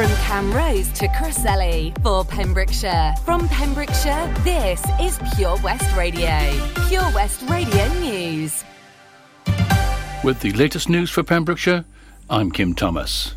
From Camrose to Crossley for Pembrokeshire. From Pembrokeshire, this is Pure West Radio. Pure West Radio News. With the latest news for Pembrokeshire, I'm Kim Thomas.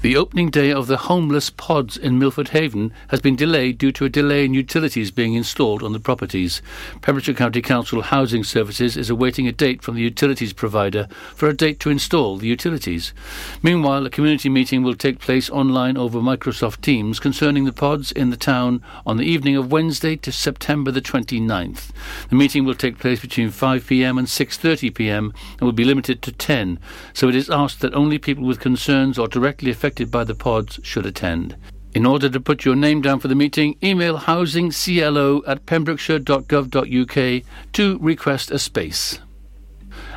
The opening day of the homeless pods in Milford Haven has been delayed due to a delay in utilities being installed on the properties. Pembrokeshire County Council Housing Services is awaiting a date from the utilities provider for a date to install the utilities. Meanwhile, a community meeting will take place online over Microsoft Teams concerning the pods in the town on the evening of Wednesday to September the 29th. The meeting will take place between 5pm and 6.30pm and will be limited to 10, so it is asked that only people with concerns or directly affected affected by the pods should attend. In order to put your name down for the meeting, email housingclo at pembrokeshire.gov.uk to request a space.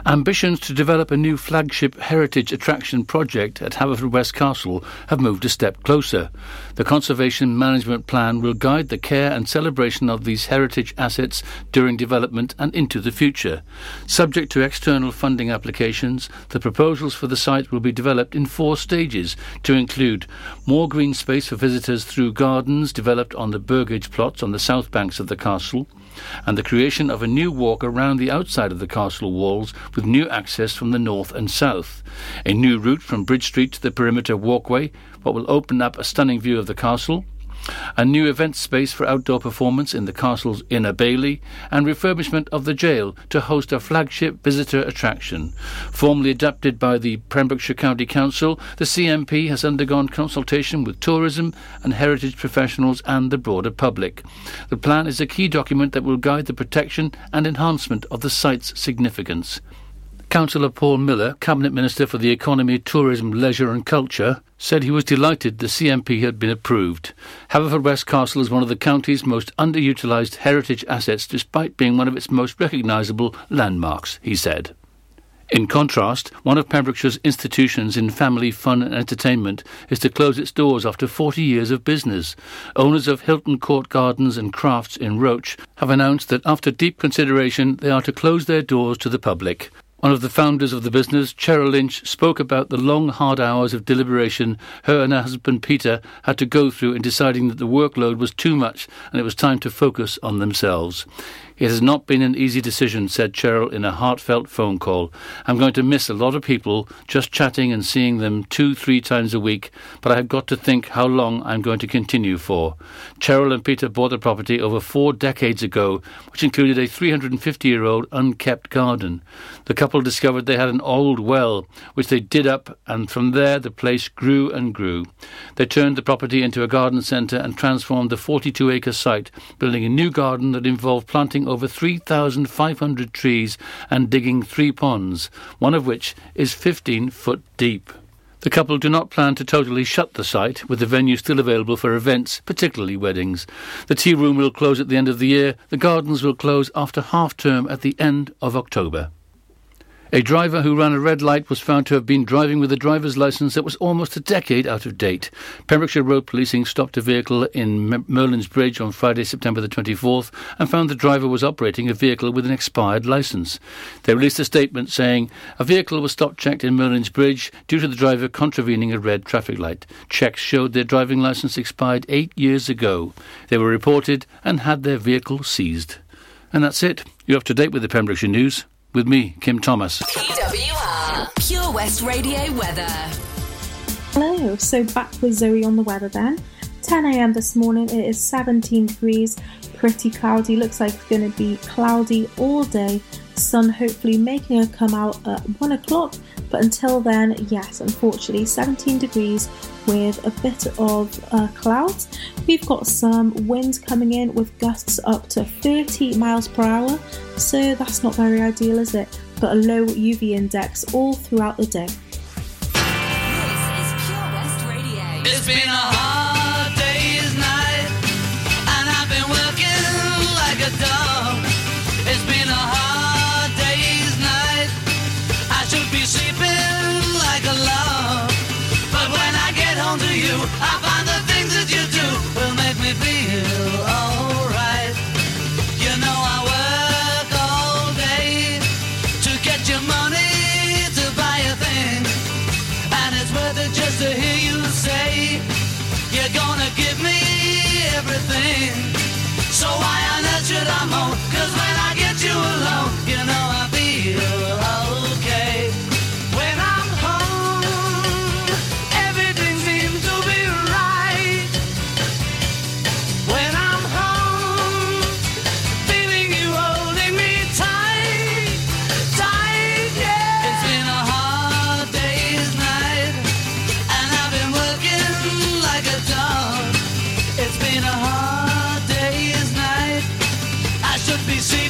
Ambitions to develop a new flagship heritage attraction project at Haverfordwest Castle have moved a step closer. The Conservation Management Plan will guide the care and celebration of these heritage assets during development and into the future. Subject to external funding applications, the proposals for the site will be developed in four stages to include more green space for visitors through gardens developed on the Burgage plots on the south banks of the castle, and the creation of a new walk around the outside of the castle walls with new access from the north and south, a new route from Bridge Street to the perimeter walkway, what will open up a stunning view of the castle, a new event space for outdoor performance in the castle's inner bailey, and refurbishment of the jail to host a flagship visitor attraction. Formally adopted by the Pembrokeshire County Council, the CMP has undergone consultation with tourism and heritage professionals and the broader public. The plan is a key document that will guide the protection and enhancement of the site's significance. Councillor Paul Miller, Cabinet Minister for the Economy, Tourism, Leisure and Culture, said he was delighted the CMP had been approved. Haverfordwest Castle is one of the county's most underutilised heritage assets despite being one of its most recognisable landmarks, he said. In contrast, one of Pembrokeshire's institutions in family fun and entertainment is to close its doors after 40 years of business. Owners of Hilton Court Gardens and Crafts in Roch have announced that after deep consideration they are to close their doors to the public. One of the founders of the business, Cheryl Lynch, spoke about the long, hard hours of deliberation her and her husband Peter had to go through in deciding that the workload was too much and it was time to focus on themselves. It has not been an easy decision, said Cheryl in a heartfelt phone call. I'm going to miss a lot of people, just chatting and seeing them two, three times a week, but I have got to think how long I'm going to continue for. Cheryl and Peter bought the property over four decades ago, which included a 350 year old unkept garden. The couple discovered they had an old well, which they did up, and from there the place grew and grew. They turned the property into a garden centre and transformed the 42 acre site, building a new garden that involved planting over 3,500 trees and digging three ponds, one of which is 15 foot deep. The couple do not plan to totally shut the site, with the venue still available for events, particularly weddings. The tea room will close at the end of the year. The gardens will close after half term at the end of October. A driver who ran a red light was found to have been driving with a driver's licence that was almost a decade out of date. Pembrokeshire Road Policing stopped a vehicle in Merlin's Bridge on Friday, September the 24th, and found the driver was operating a vehicle with an expired licence. They released a statement saying a vehicle was stop checked in Merlin's Bridge due to the driver contravening a red traffic light. Checks showed their driving licence expired eight years ago. They were reported and had their vehicle seized. And that's it. You're up to date with the Pembrokeshire News with me, Kim Thomas. PWR, Pure West Radio weather. Hello, so back with Zoe on the weather then. 10 a.m. this morning, it is 17 degrees, pretty cloudy. Looks like it's going to be cloudy all day. Sun hopefully making a come out at 1 o'clock, but until then, yes, unfortunately, 17 degrees with a bit of uh, clouds. We've got some wind coming in with gusts up to 30 miles per hour, so that's not very ideal, is it? But a low UV index all throughout the day. This is Pure West Radio. It's been a hard should be seen.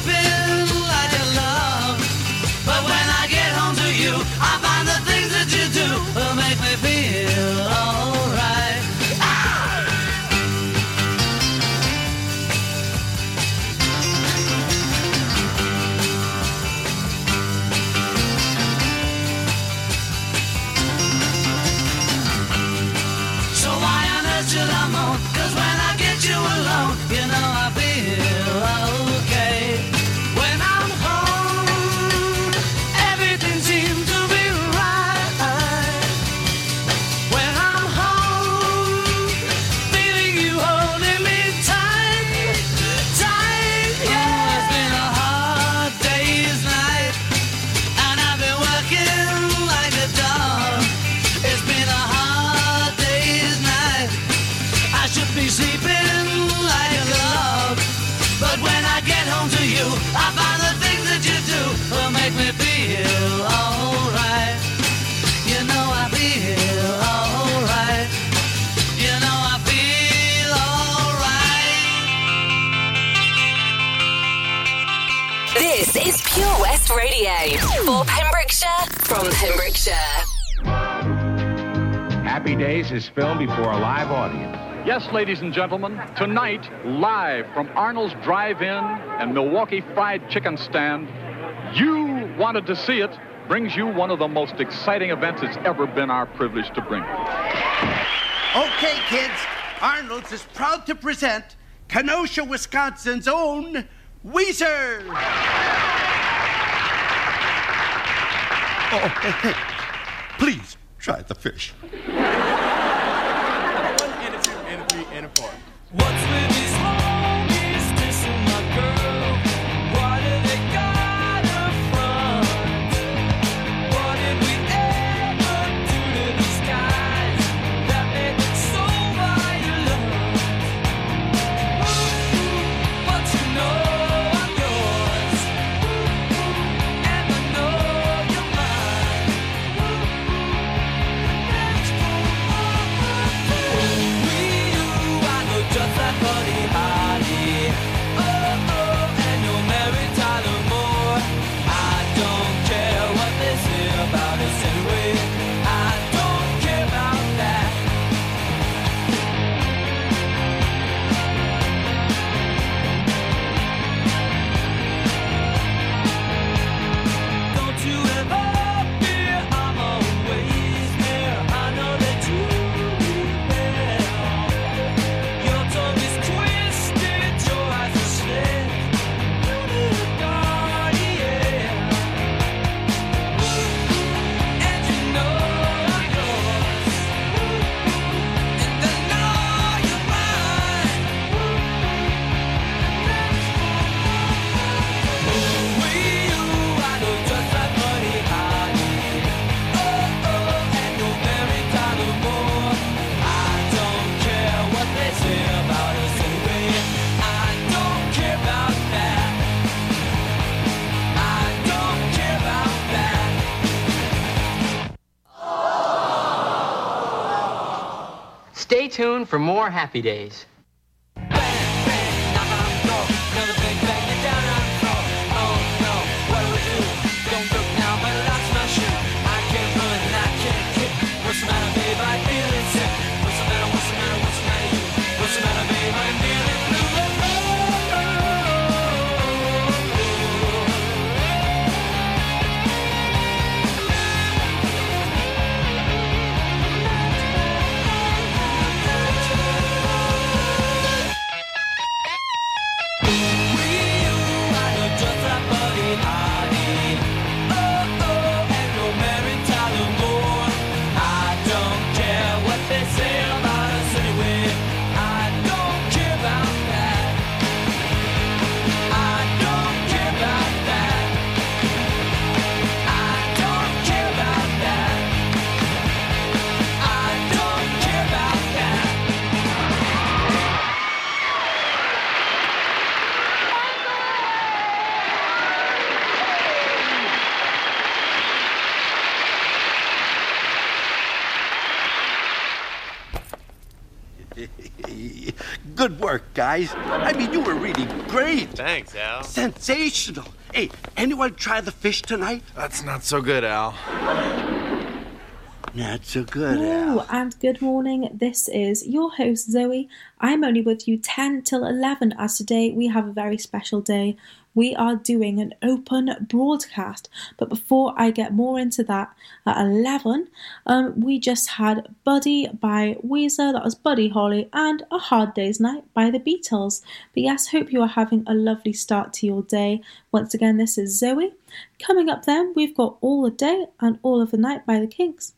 Happy Days is filmed before a live audience. Yes, ladies and gentlemen, tonight, live from Arnold's Drive In and Milwaukee Fried Chicken Stand, you wanted to see it, brings you one of the most exciting events it's ever been our privilege to bring. Okay, kids, Arnold's is proud to present Kenosha, Wisconsin's own Weezer oh, hey, hey, please try the fish. for more happy days. guys. I mean, you were really great. Thanks, Al. Sensational. Hey, anyone try the fish tonight? That's not so good, Al. Not so good, Ooh, Al. and good morning. This is your host, Zoe. I'm only with you 10 till 11 as today we have a very special day we are doing an open broadcast. But before I get more into that, at 11, um, we just had Buddy by Weezer, that was Buddy Holly, and A Hard Day's Night by the Beatles. But yes, hope you are having a lovely start to your day. Once again, this is Zoe. Coming up then, we've got All the Day and All of the Night by the Kinks.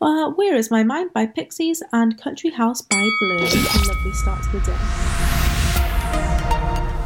Uh, Where is My Mind by Pixies and Country House by Blur. A lovely start to the day.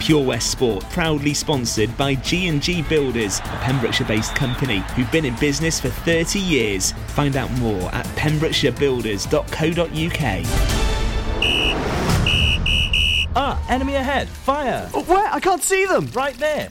Pure West Sport, proudly sponsored by G&G Builders, a Pembrokeshire-based company who've been in business for 30 years. Find out more at pembrokeshirebuilders.co.uk. Ah, enemy ahead! Fire! Oh, where? I can't see them! Right there!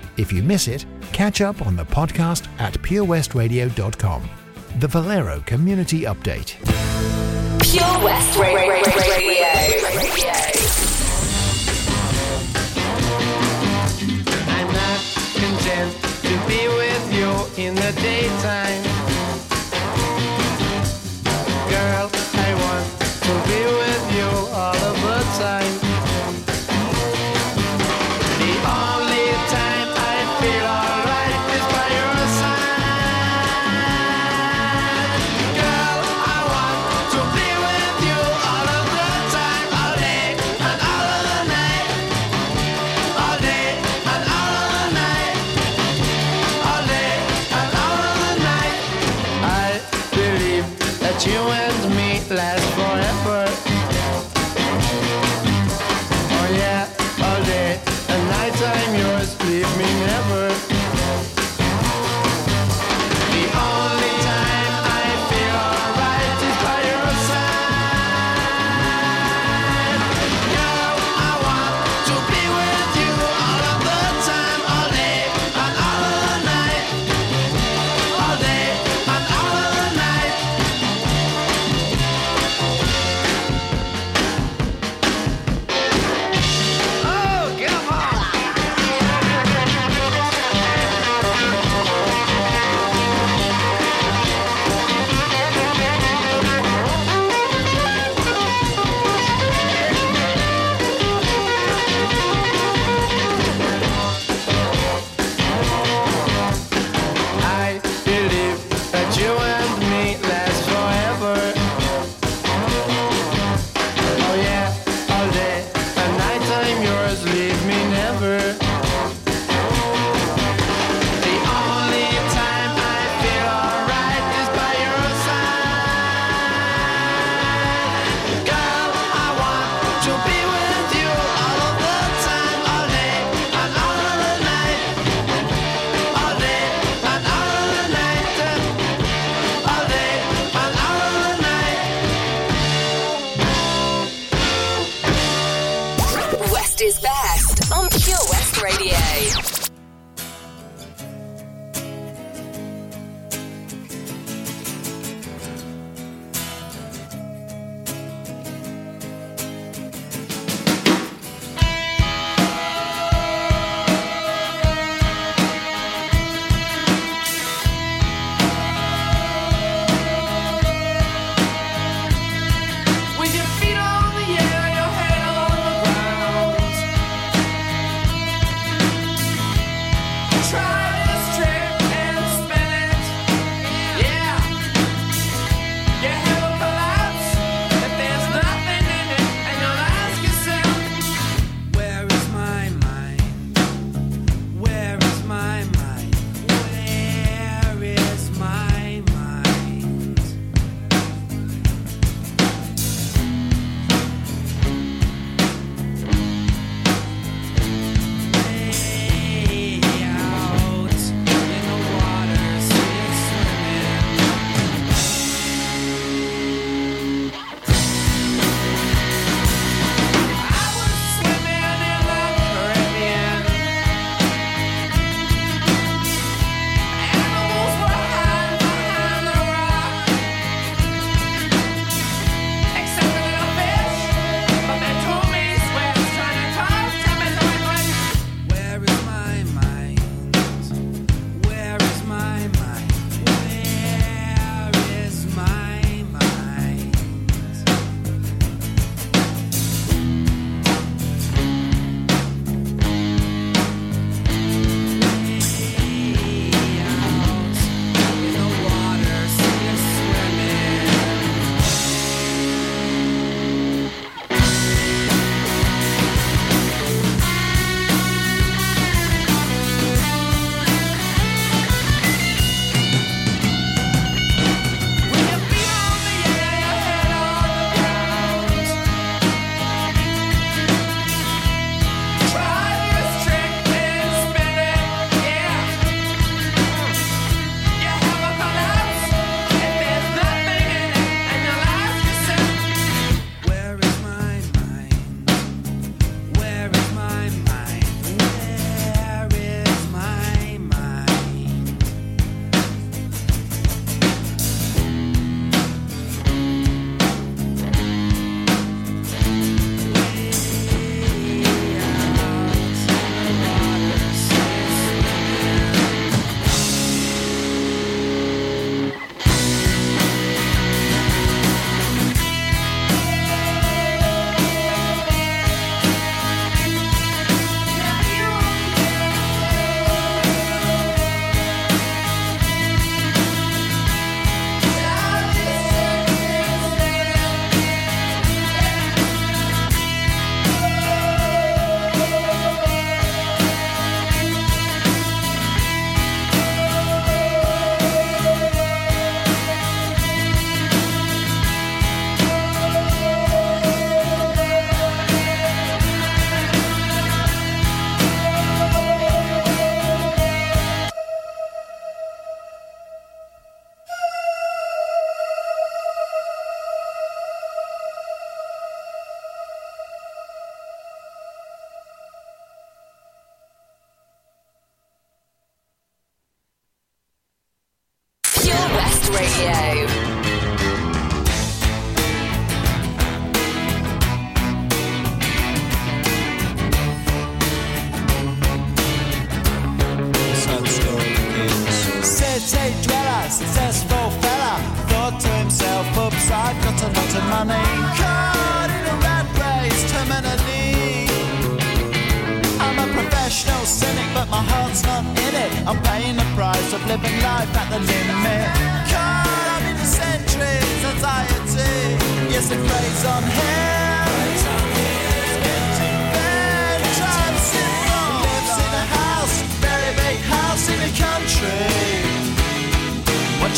If you miss it, catch up on the podcast at purewestradio.com. The Valero Community Update. Pure West Radio. I'm not content to be with you in the daytime.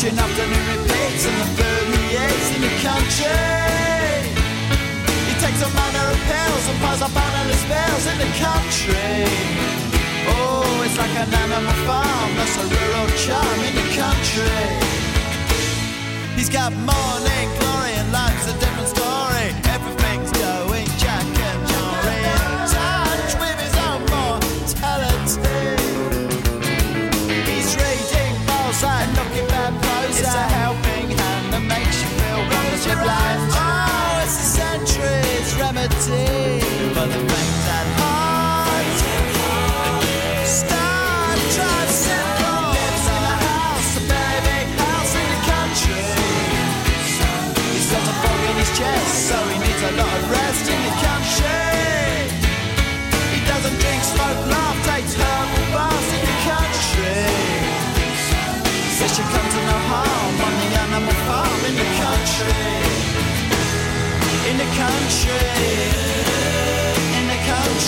Watching afternoon repeats and the burden he is in the country. He takes a manner of pills and piles up analyst spells in the country. Oh, it's like an animal farm, that's a rural charm in the country. He's got morning glory and lives are different.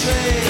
say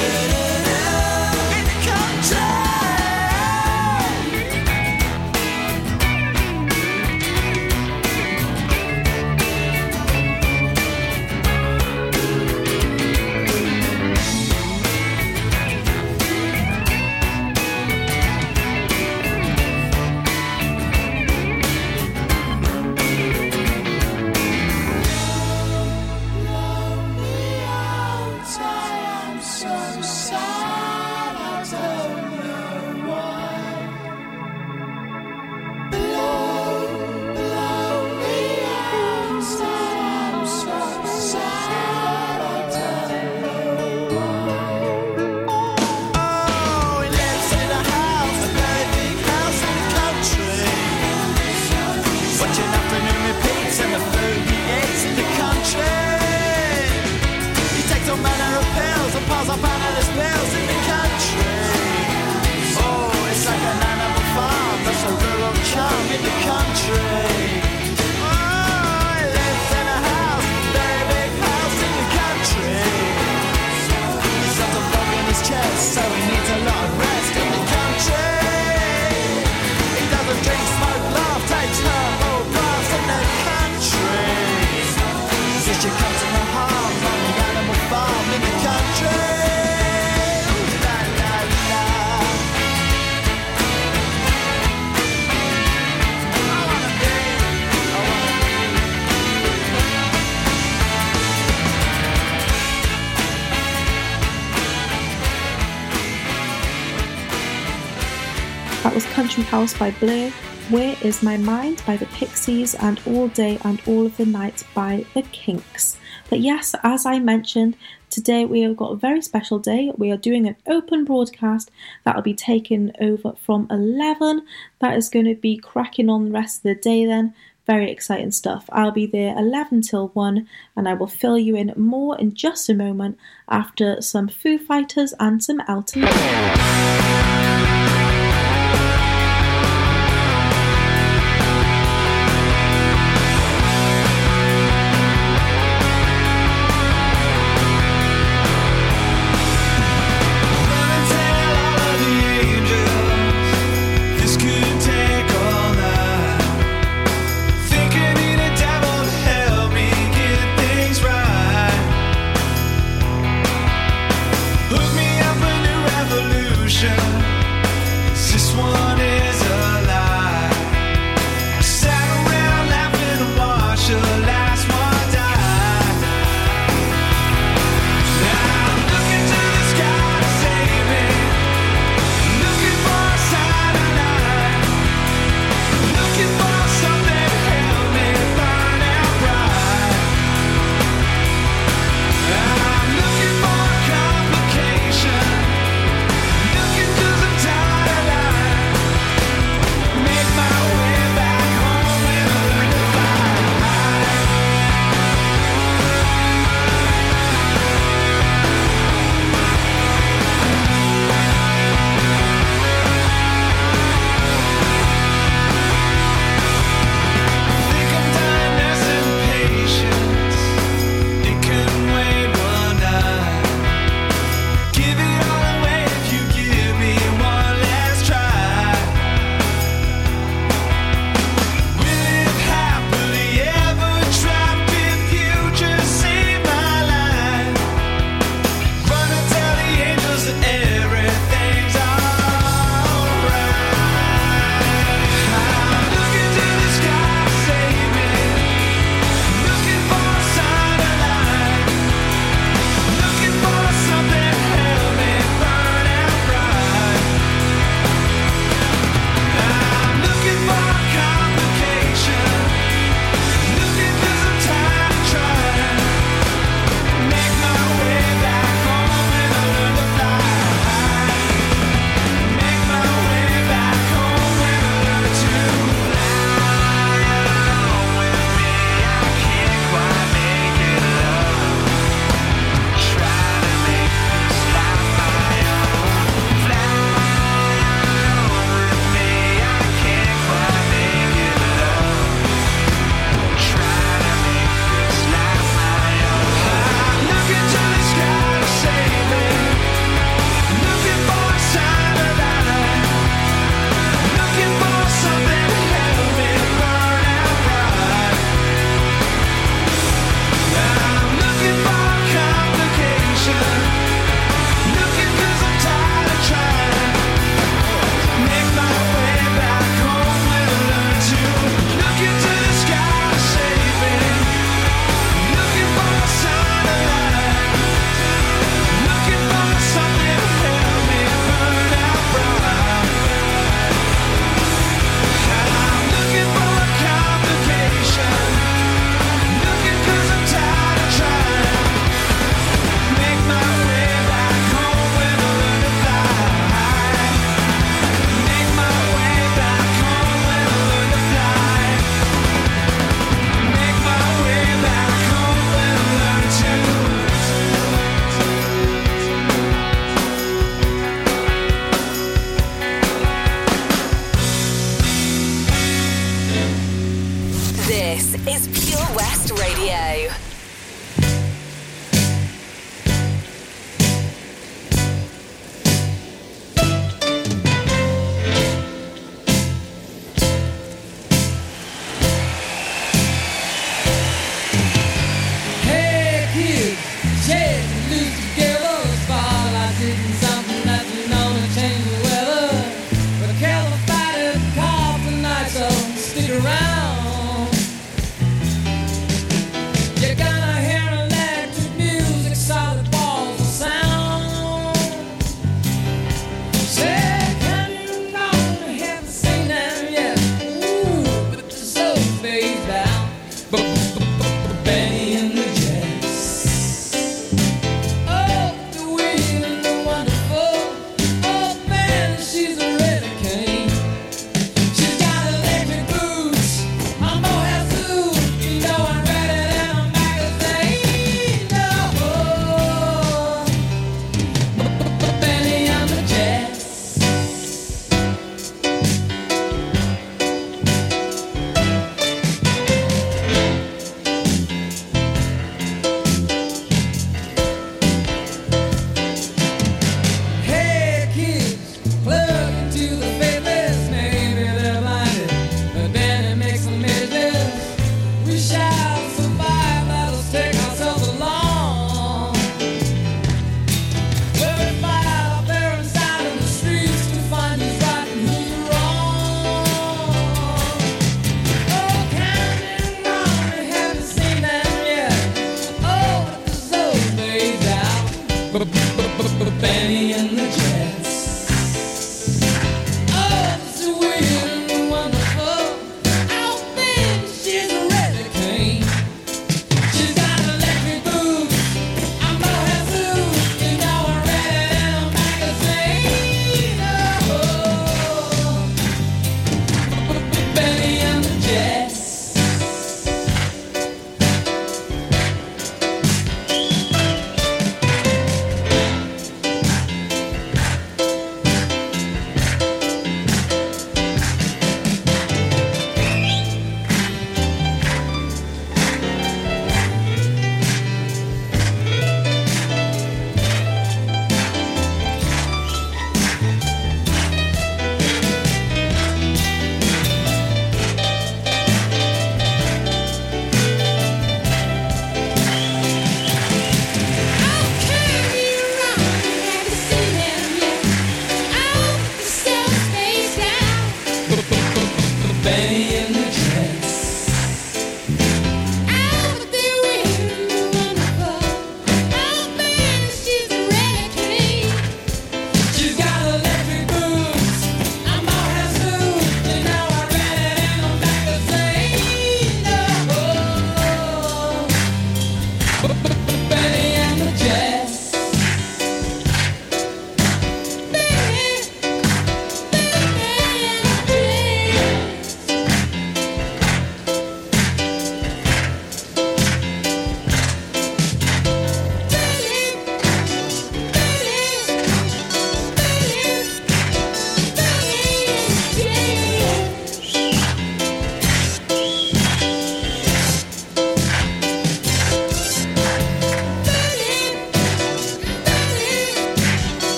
House by Blur, Where Is My Mind by the Pixies, and All Day and All of the Night by the Kinks. But yes, as I mentioned, today we have got a very special day. We are doing an open broadcast that will be taken over from 11. That is going to be cracking on the rest of the day then very exciting stuff. I'll be there 11 till 1 and I will fill you in more in just a moment after some Foo Fighters and some Elton.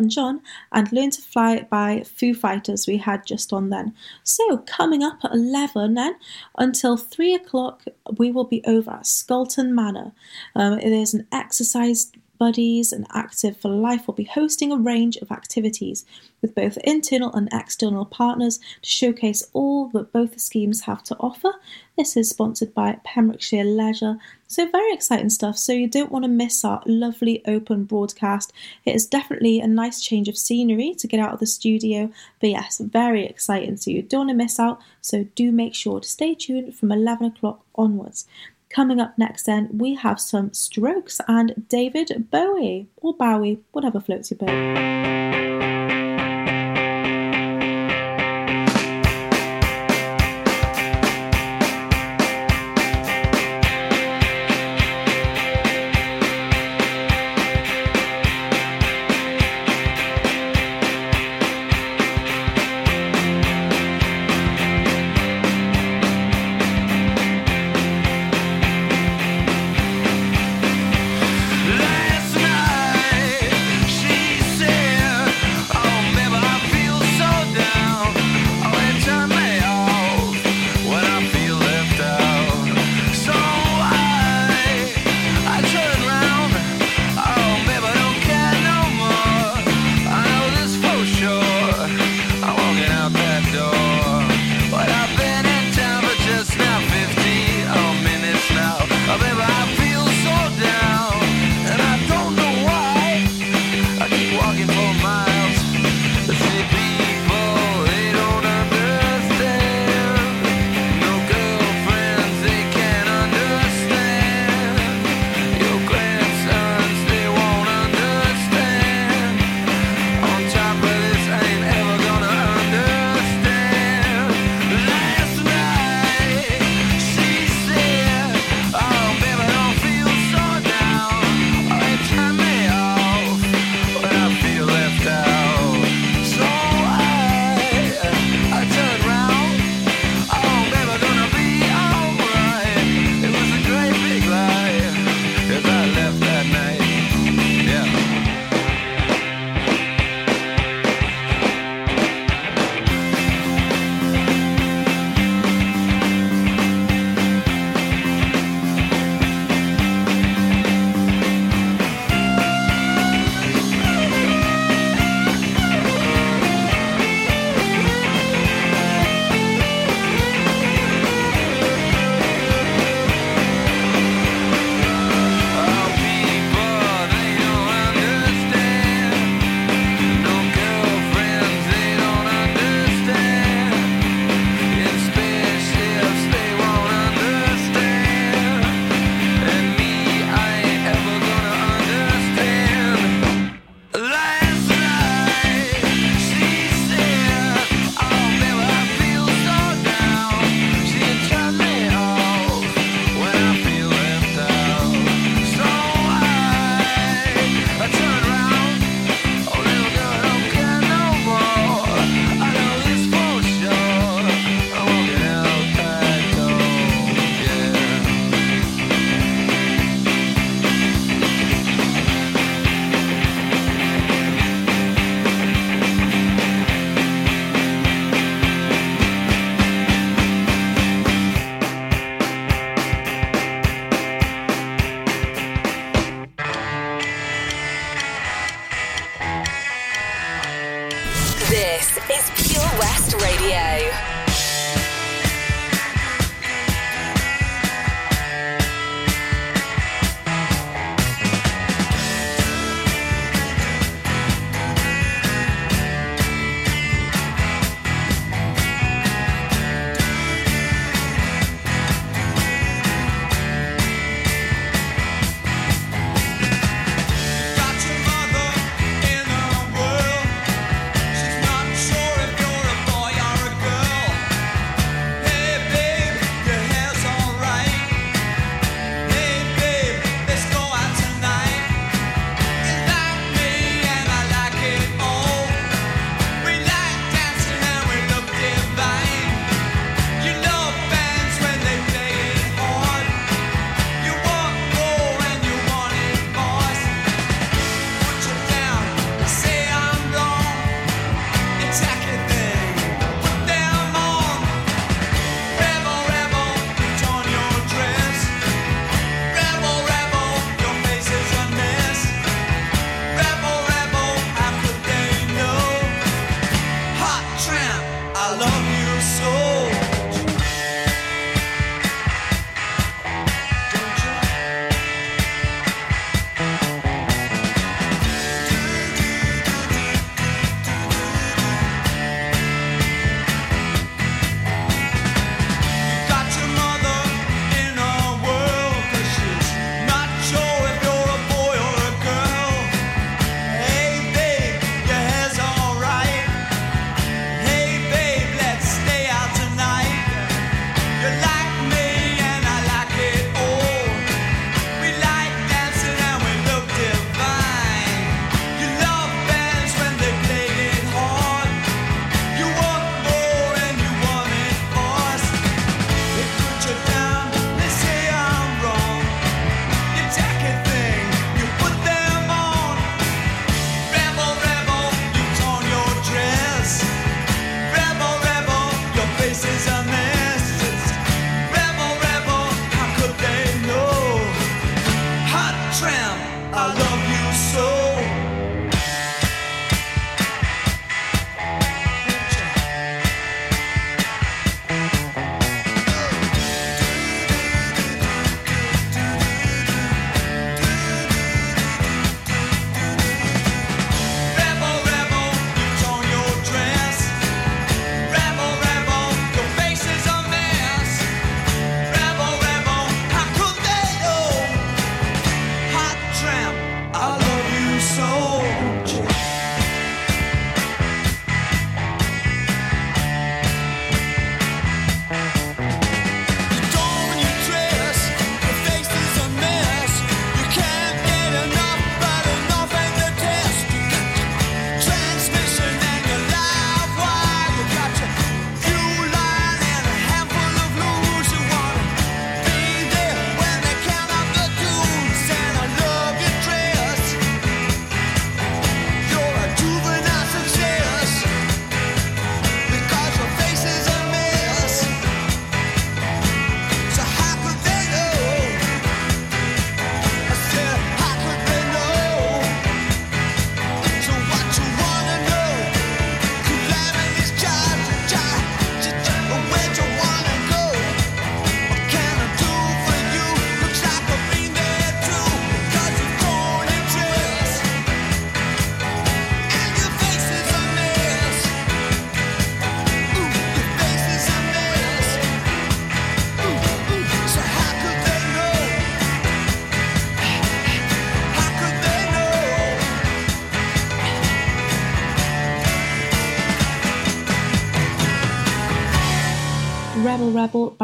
Elton John and Learn to Fly by Foo Fighters we had just on then. So coming up at 11 then until 3 o'clock we will be over at Scolton Manor. Um, it is an exercise buddies and active for life will be hosting a range of activities with both internal and external partners to showcase all that both the schemes have to offer. This is sponsored by pembrokeshire leisure. So very exciting stuff. So you don't want to miss our lovely open broadcast. It is definitely a nice change of scenery to get out of the studio. But yes very exciting. So you don't want to miss out. So do make sure to stay tuned from 11 o'clock onwards Coming up next, then, we have some strokes and David Bowie, or Bowie, whatever floats your boat.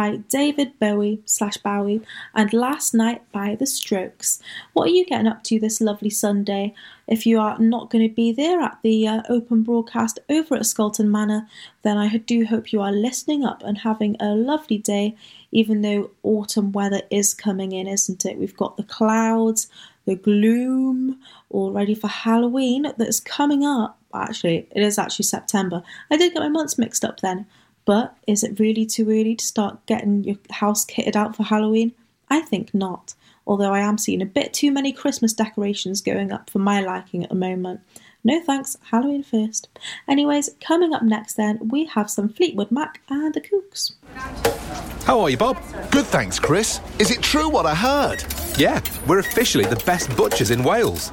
By David Bowie slash Bowie and Last Night by The Strokes. What are you getting up to this lovely Sunday? If you are not going to be there at the uh, open broadcast over at Scolton Manor, then I do hope you are listening up and having a lovely day, even though autumn weather is coming in, isn't it? We've got the clouds, the gloom, all ready for Halloween that's coming up. Actually, it is actually September. I did get my months mixed up then. But is it really too early to start getting your house kitted out for Halloween? I think not. Although I am seeing a bit too many Christmas decorations going up for my liking at the moment. No thanks, Halloween first. Anyways, coming up next then, we have some Fleetwood Mac and the Kooks. How are you, Bob? Good, thanks, Chris. Is it true what I heard? Yeah, we're officially the best butchers in Wales.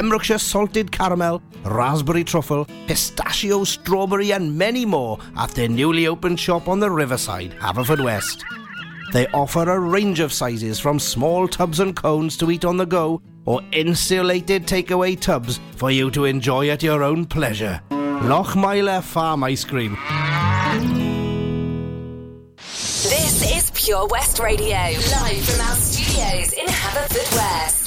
Pembrokeshire salted caramel, raspberry truffle, pistachio, strawberry, and many more at their newly opened shop on the riverside, Haverfordwest. They offer a range of sizes from small tubs and cones to eat on the go or insulated takeaway tubs for you to enjoy at your own pleasure. Lochmeyler Farm Ice Cream. This is Pure West Radio, live from our studios in Haverfordwest.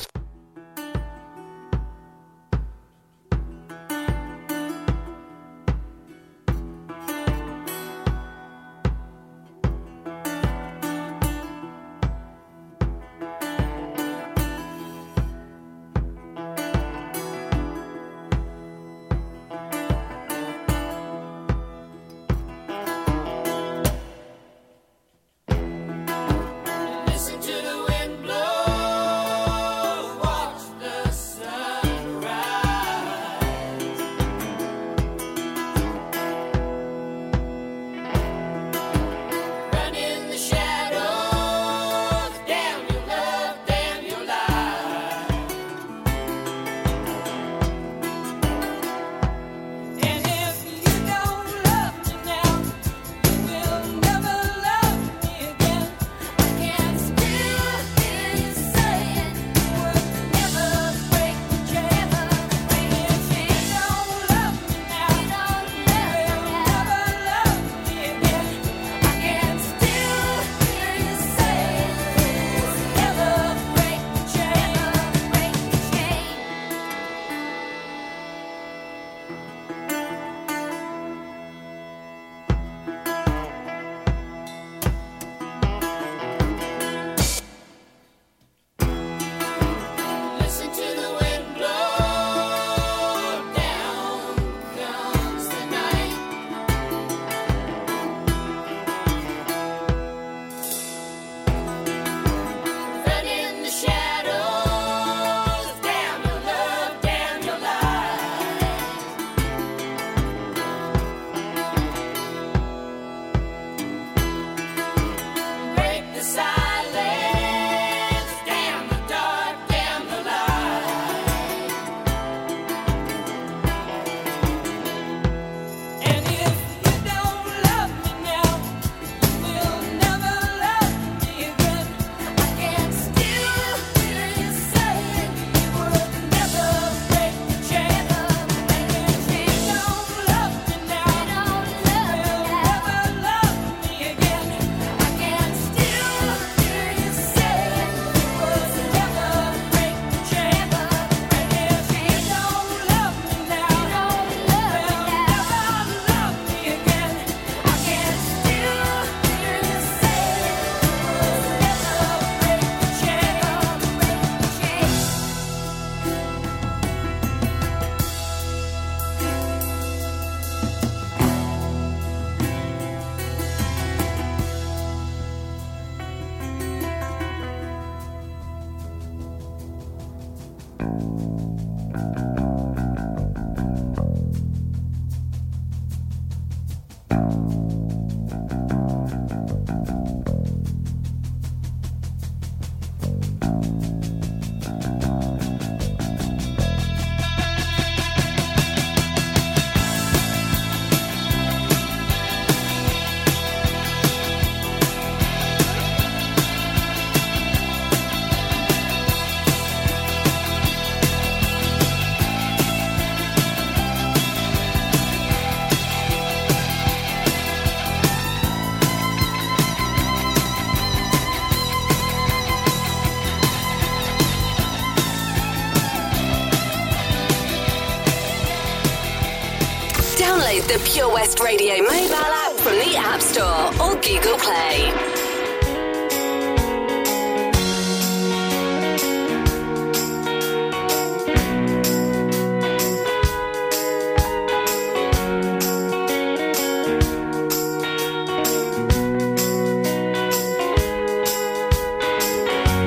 Pure West Radio mobile app from the App Store or Google Play.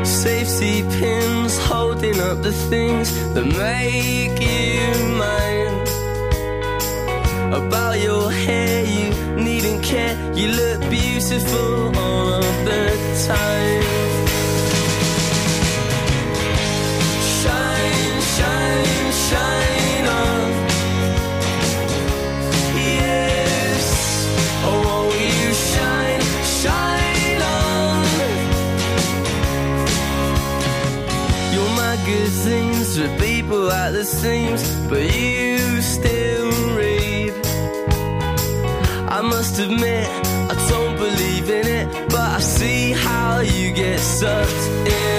Safety pins holding up the things that make you mine. Your hair, you needn't care. You look beautiful all of the time. Shine, shine, shine on. Yes, oh, you shine, shine on? Your magazines with people at the seams, but you still. I must admit, I don't believe in it, but I see how you get sucked in.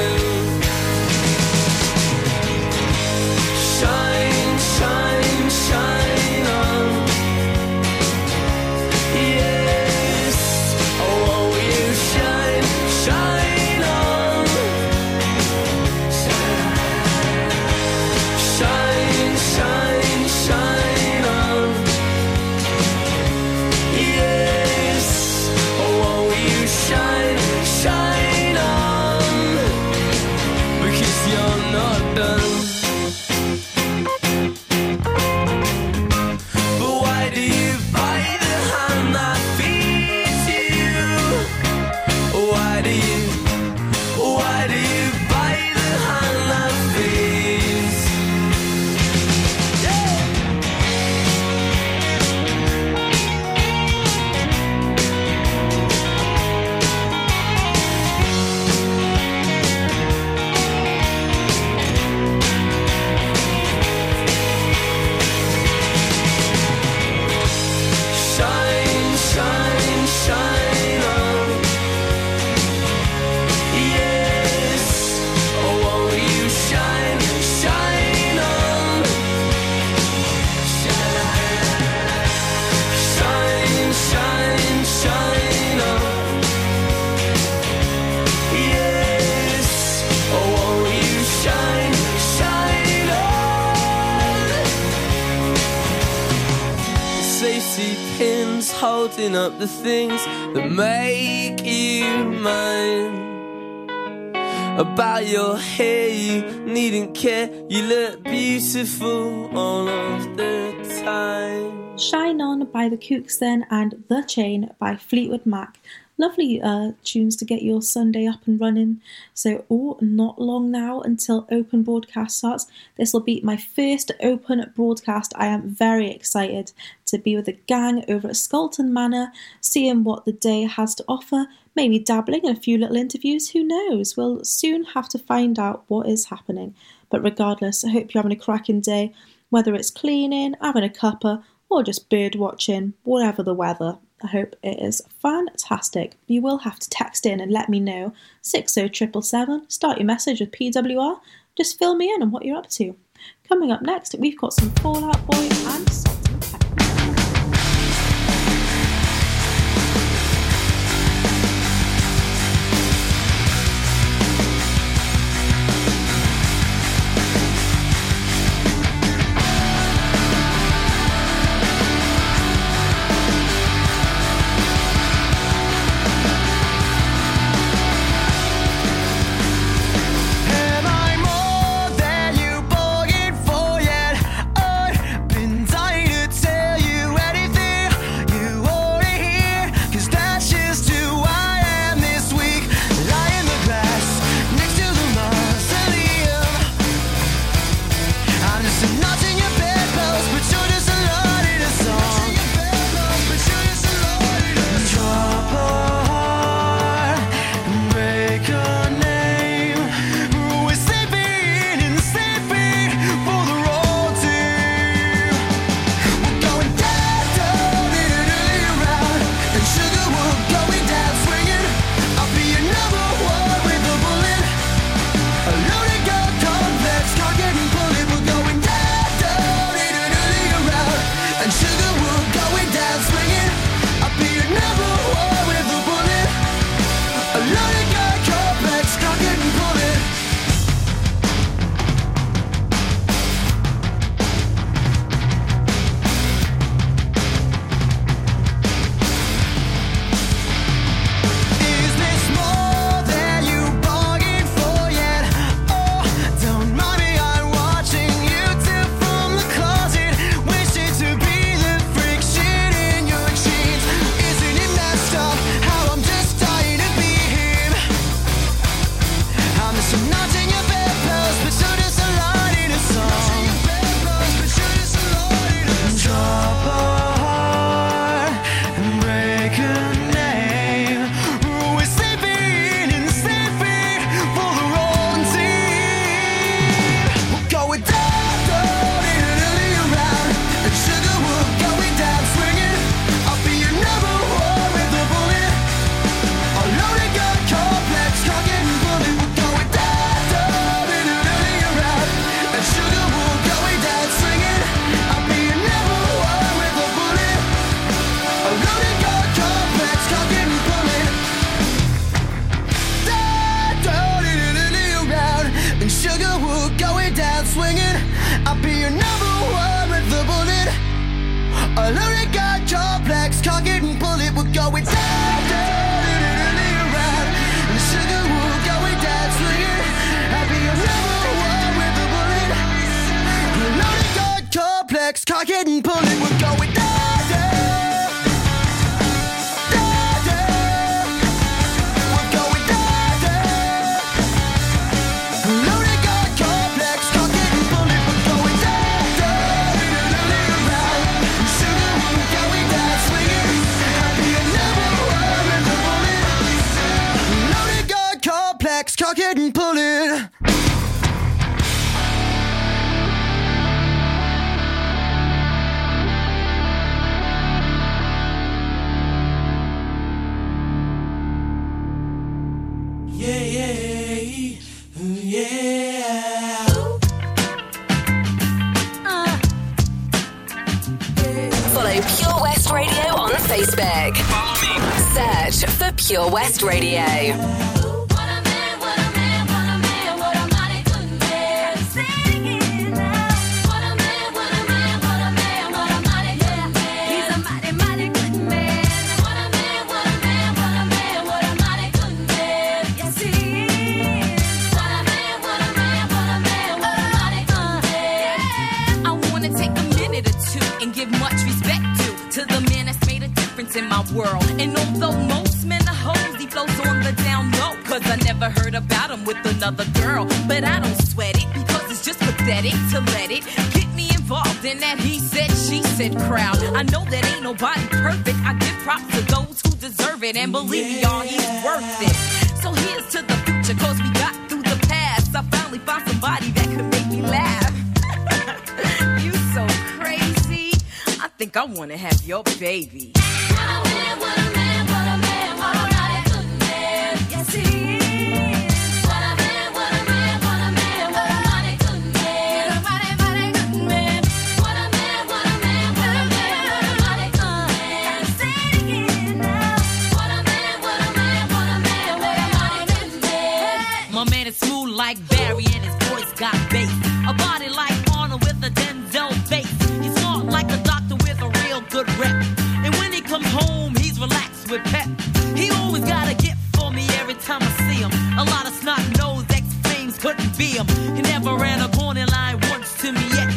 The things that make you mine. About your hair, you needn't care. You look beautiful all of the time. Shine On by The Kooks then and The Chain by Fleetwood Mac. Lovely uh, tunes to get your Sunday up and running. So, oh, not long now until open broadcast starts. This will be my first open broadcast. I am very excited to be with the gang over at Scolton Manor, seeing what the day has to offer, maybe dabbling in a few little interviews. Who knows? We'll soon have to find out what is happening. But regardless, I hope you're having a cracking day, whether it's cleaning, having a cuppa, or just bird watching, whatever the weather. I hope it is fantastic. You will have to text in and let me know. 60777. Start your message with PWR. Just fill me in on what you're up to. Coming up next, we've got some Fall Out Boy and West Radio. To let it get me involved in that he said, she said crowd. I know that ain't nobody perfect. I give props to those who deserve it. And believe me, y'all, he's worth it. So here's to the future, cause we got through the past. I finally found somebody that could make me laugh. you so crazy. I think I wanna have your baby. Couldn't be him. He never ran a corner line once to me yet.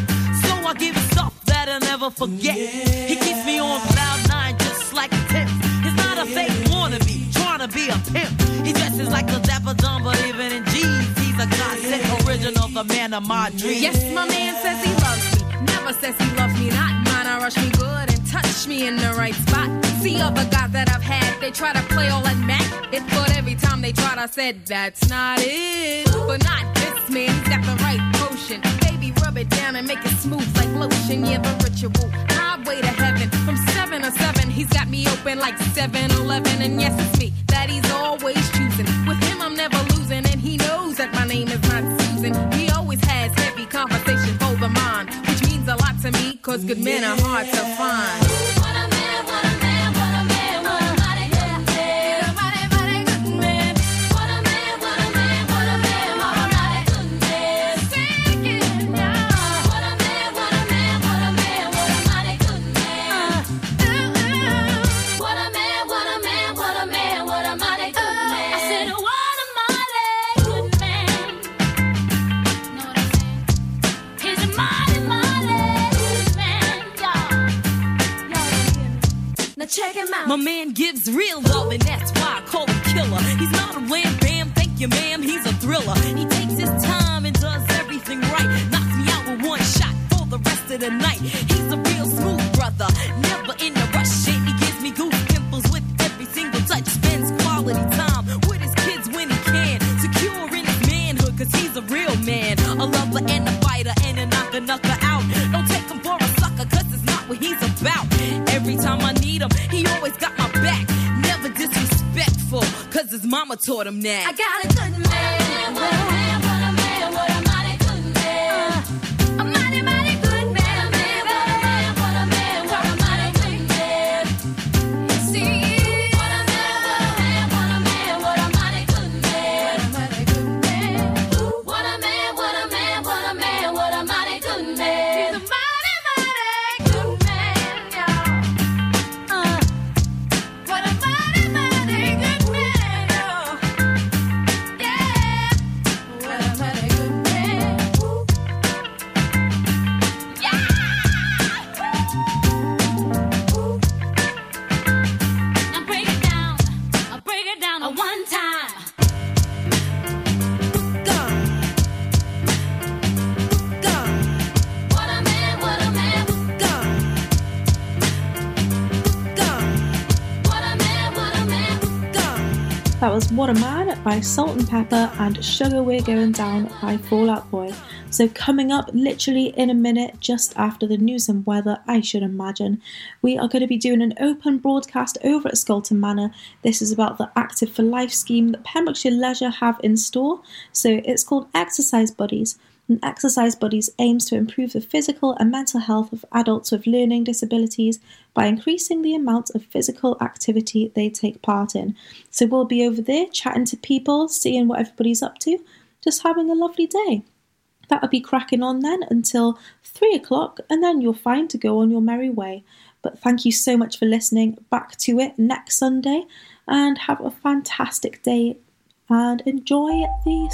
So I give him stuff that I'll never forget. He keeps me on cloud nine just like a tip. He's not a fake wannabe, trying to be a pimp. He dresses like a dapper dumb, but even in jeans, he's a godsend original, the man of my dreams. Yes, my man says he loves me. Never says he loves me not. Mine, I rush me good and touch me in the right spot. See other guys that I've had, they try to play all that Mac. It but every time they tried, I said that's not it. But not this man, he's got the right potion. Baby, rub it down and make it smooth like lotion. Yeah, the ritual. Highway to heaven. From seven to seven, he's got me open like 7-Eleven. And yes, it's me that he's always choosing. With him, I'm never losing, and he knows that my name is not Susan. He always has heavy conversation over mind, which means a lot to me, cause good men are hard to find. Check him out. My man gives real love, and that's why I call him killer. He's not a wham bam, thank you, ma'am. He's a thriller. He takes his time and does everything right. Knocks me out with one shot for the rest of the night. He's a real smooth brother, never in a rush. Shit, he gives me goose pimples with every single touch. Spends quality time with his kids when he can. Secure in his manhood, cause he's a real man. A lover and a fighter and a knocker knocker out. Don't take him for a sucker, cause it's not what he's about. Every time I need him, he always got my back. Never disrespectful, cause his mama taught him that. I got a good man. A Man by Salt-N-Pepa and Sugar We're Going Down by Fall Out Boy. So, coming up literally in a minute, just after the news and weather, I should imagine, we are going to be doing an open broadcast over at Scolton Manor. This is about the Active for Life scheme that Pembrokeshire Leisure have in store. So, it's called Exercise Buddies and Exercise Buddies aims to improve the physical and mental health of adults with learning disabilities by increasing the amount of physical activity they take part in. So we'll be over there chatting to people, seeing what everybody's up to, just having a lovely day. That'll be cracking on then until three o'clock, and then you're fine to go on your merry way. But thank you so much for listening. Back to it next Sunday, and have a fantastic day and enjoy the